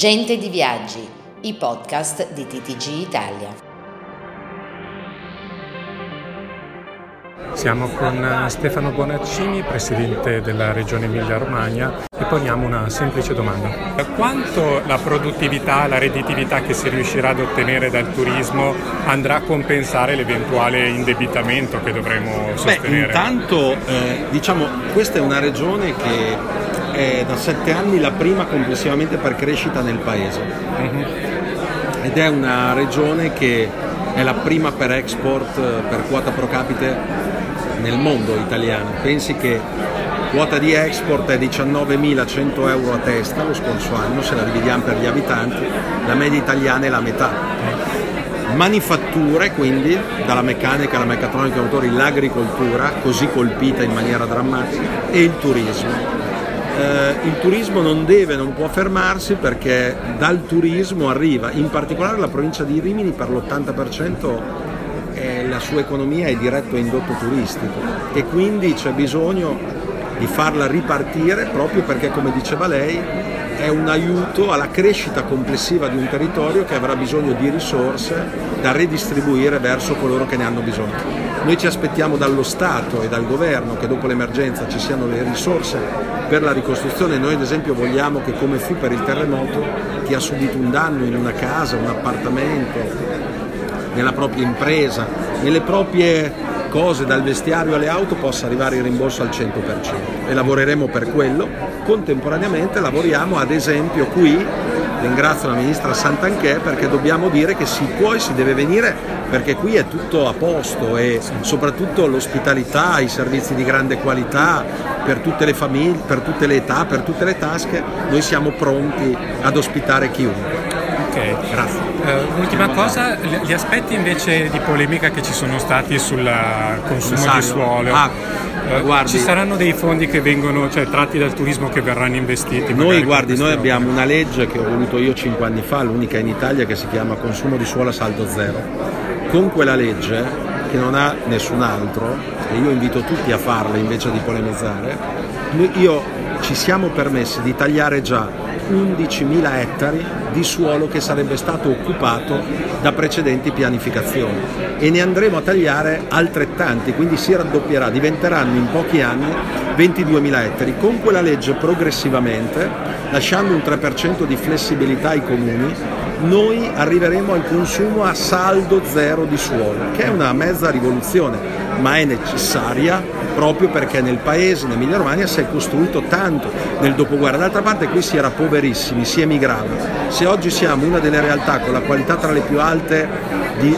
Gente di Viaggi, i podcast di TTG Italia. Siamo con eh, Stefano Bonaccini, presidente della regione Emilia-Romagna e poniamo una semplice domanda. Quanto la produttività, la redditività che si riuscirà ad ottenere dal turismo andrà a compensare l'eventuale indebitamento che dovremo sostenere? Beh, intanto eh, diciamo questa è una regione che è da sette anni la prima complessivamente per crescita nel paese mm-hmm. ed è una regione che è la prima per export, eh, per quota pro capite nel mondo italiano. Pensi che quota di export è 19.100 euro a testa lo scorso anno, se la dividiamo per gli abitanti, la media italiana è la metà. Manifatture, quindi dalla meccanica alla meccatronica motori, l'agricoltura, così colpita in maniera drammatica, e il turismo. Eh, il turismo non deve, non può fermarsi perché dal turismo arriva, in particolare la provincia di Rimini per l'80% eh, la sua economia è diretto a indotto turistico e quindi c'è bisogno di farla ripartire proprio perché, come diceva lei, è un aiuto alla crescita complessiva di un territorio che avrà bisogno di risorse da redistribuire verso coloro che ne hanno bisogno. Noi ci aspettiamo dallo Stato e dal governo che dopo l'emergenza ci siano le risorse per la ricostruzione. Noi ad esempio vogliamo che come fu per il terremoto chi ha subito un danno in una casa, un appartamento, nella propria impresa, nelle proprie cose dal vestiario alle auto possa arrivare il rimborso al 100% e lavoreremo per quello. Contemporaneamente lavoriamo ad esempio qui, ringrazio la ministra Santanchè perché dobbiamo dire che si può e si deve venire perché qui è tutto a posto e soprattutto l'ospitalità, i servizi di grande qualità per tutte le famiglie, per tutte le età, per tutte le tasche, noi siamo pronti ad ospitare chiunque. Ok, grazie. Uh, ultima cosa, gli aspetti invece di polemica che ci sono stati sul consumo di suolo. Ah, uh, ci saranno dei fondi che vengono, cioè tratti dal turismo che verranno investiti? Noi, guardi, noi abbiamo una legge che ho voluto io cinque anni fa, l'unica in Italia, che si chiama Consumo di suolo a saldo zero. Con quella legge, che non ha nessun altro, e io invito tutti a farla invece di polemizzare, io ci siamo permessi di tagliare già 11.000 ettari di suolo che sarebbe stato occupato da precedenti pianificazioni e ne andremo a tagliare altrettanti, quindi si raddoppierà, diventeranno in pochi anni 22.000 ettari. Con quella legge progressivamente, lasciando un 3% di flessibilità ai comuni, noi arriveremo al consumo a saldo zero di suolo, che è una mezza rivoluzione, ma è necessaria proprio perché nel paese, in Emilia Romagna, si è costruito tanto nel dopoguerra. D'altra parte qui si era poverissimi, si emigrava. Se oggi siamo una delle realtà con la qualità tra le più alte di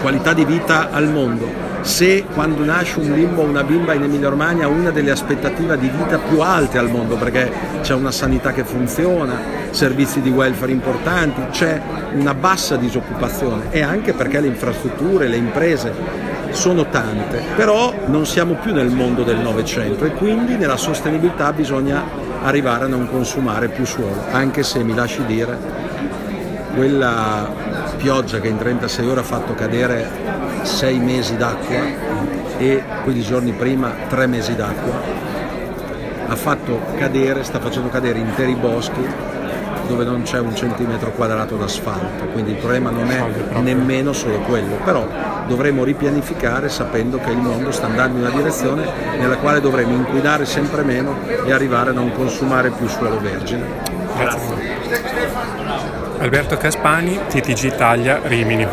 qualità di vita al mondo, se quando nasce un bimbo o una bimba in Emilia Romagna ha una delle aspettative di vita più alte al mondo perché c'è una sanità che funziona, servizi di welfare importanti, c'è una bassa disoccupazione e anche perché le infrastrutture, le imprese sono tante, però non siamo più nel mondo del Novecento e quindi nella sostenibilità bisogna arrivare a non consumare più suolo, anche se mi lasci dire quella pioggia che in 36 ore ha fatto cadere 6 mesi d'acqua e 15 giorni prima 3 mesi d'acqua ha fatto cadere, sta facendo cadere interi boschi dove non c'è un centimetro quadrato d'asfalto, quindi il problema non è nemmeno solo quello, però dovremo ripianificare sapendo che il mondo sta andando in una direzione nella quale dovremo inquinare sempre meno e arrivare a non consumare più suolo vergine. Grazie. Alberto Caspani, TTG Italia, Rimini.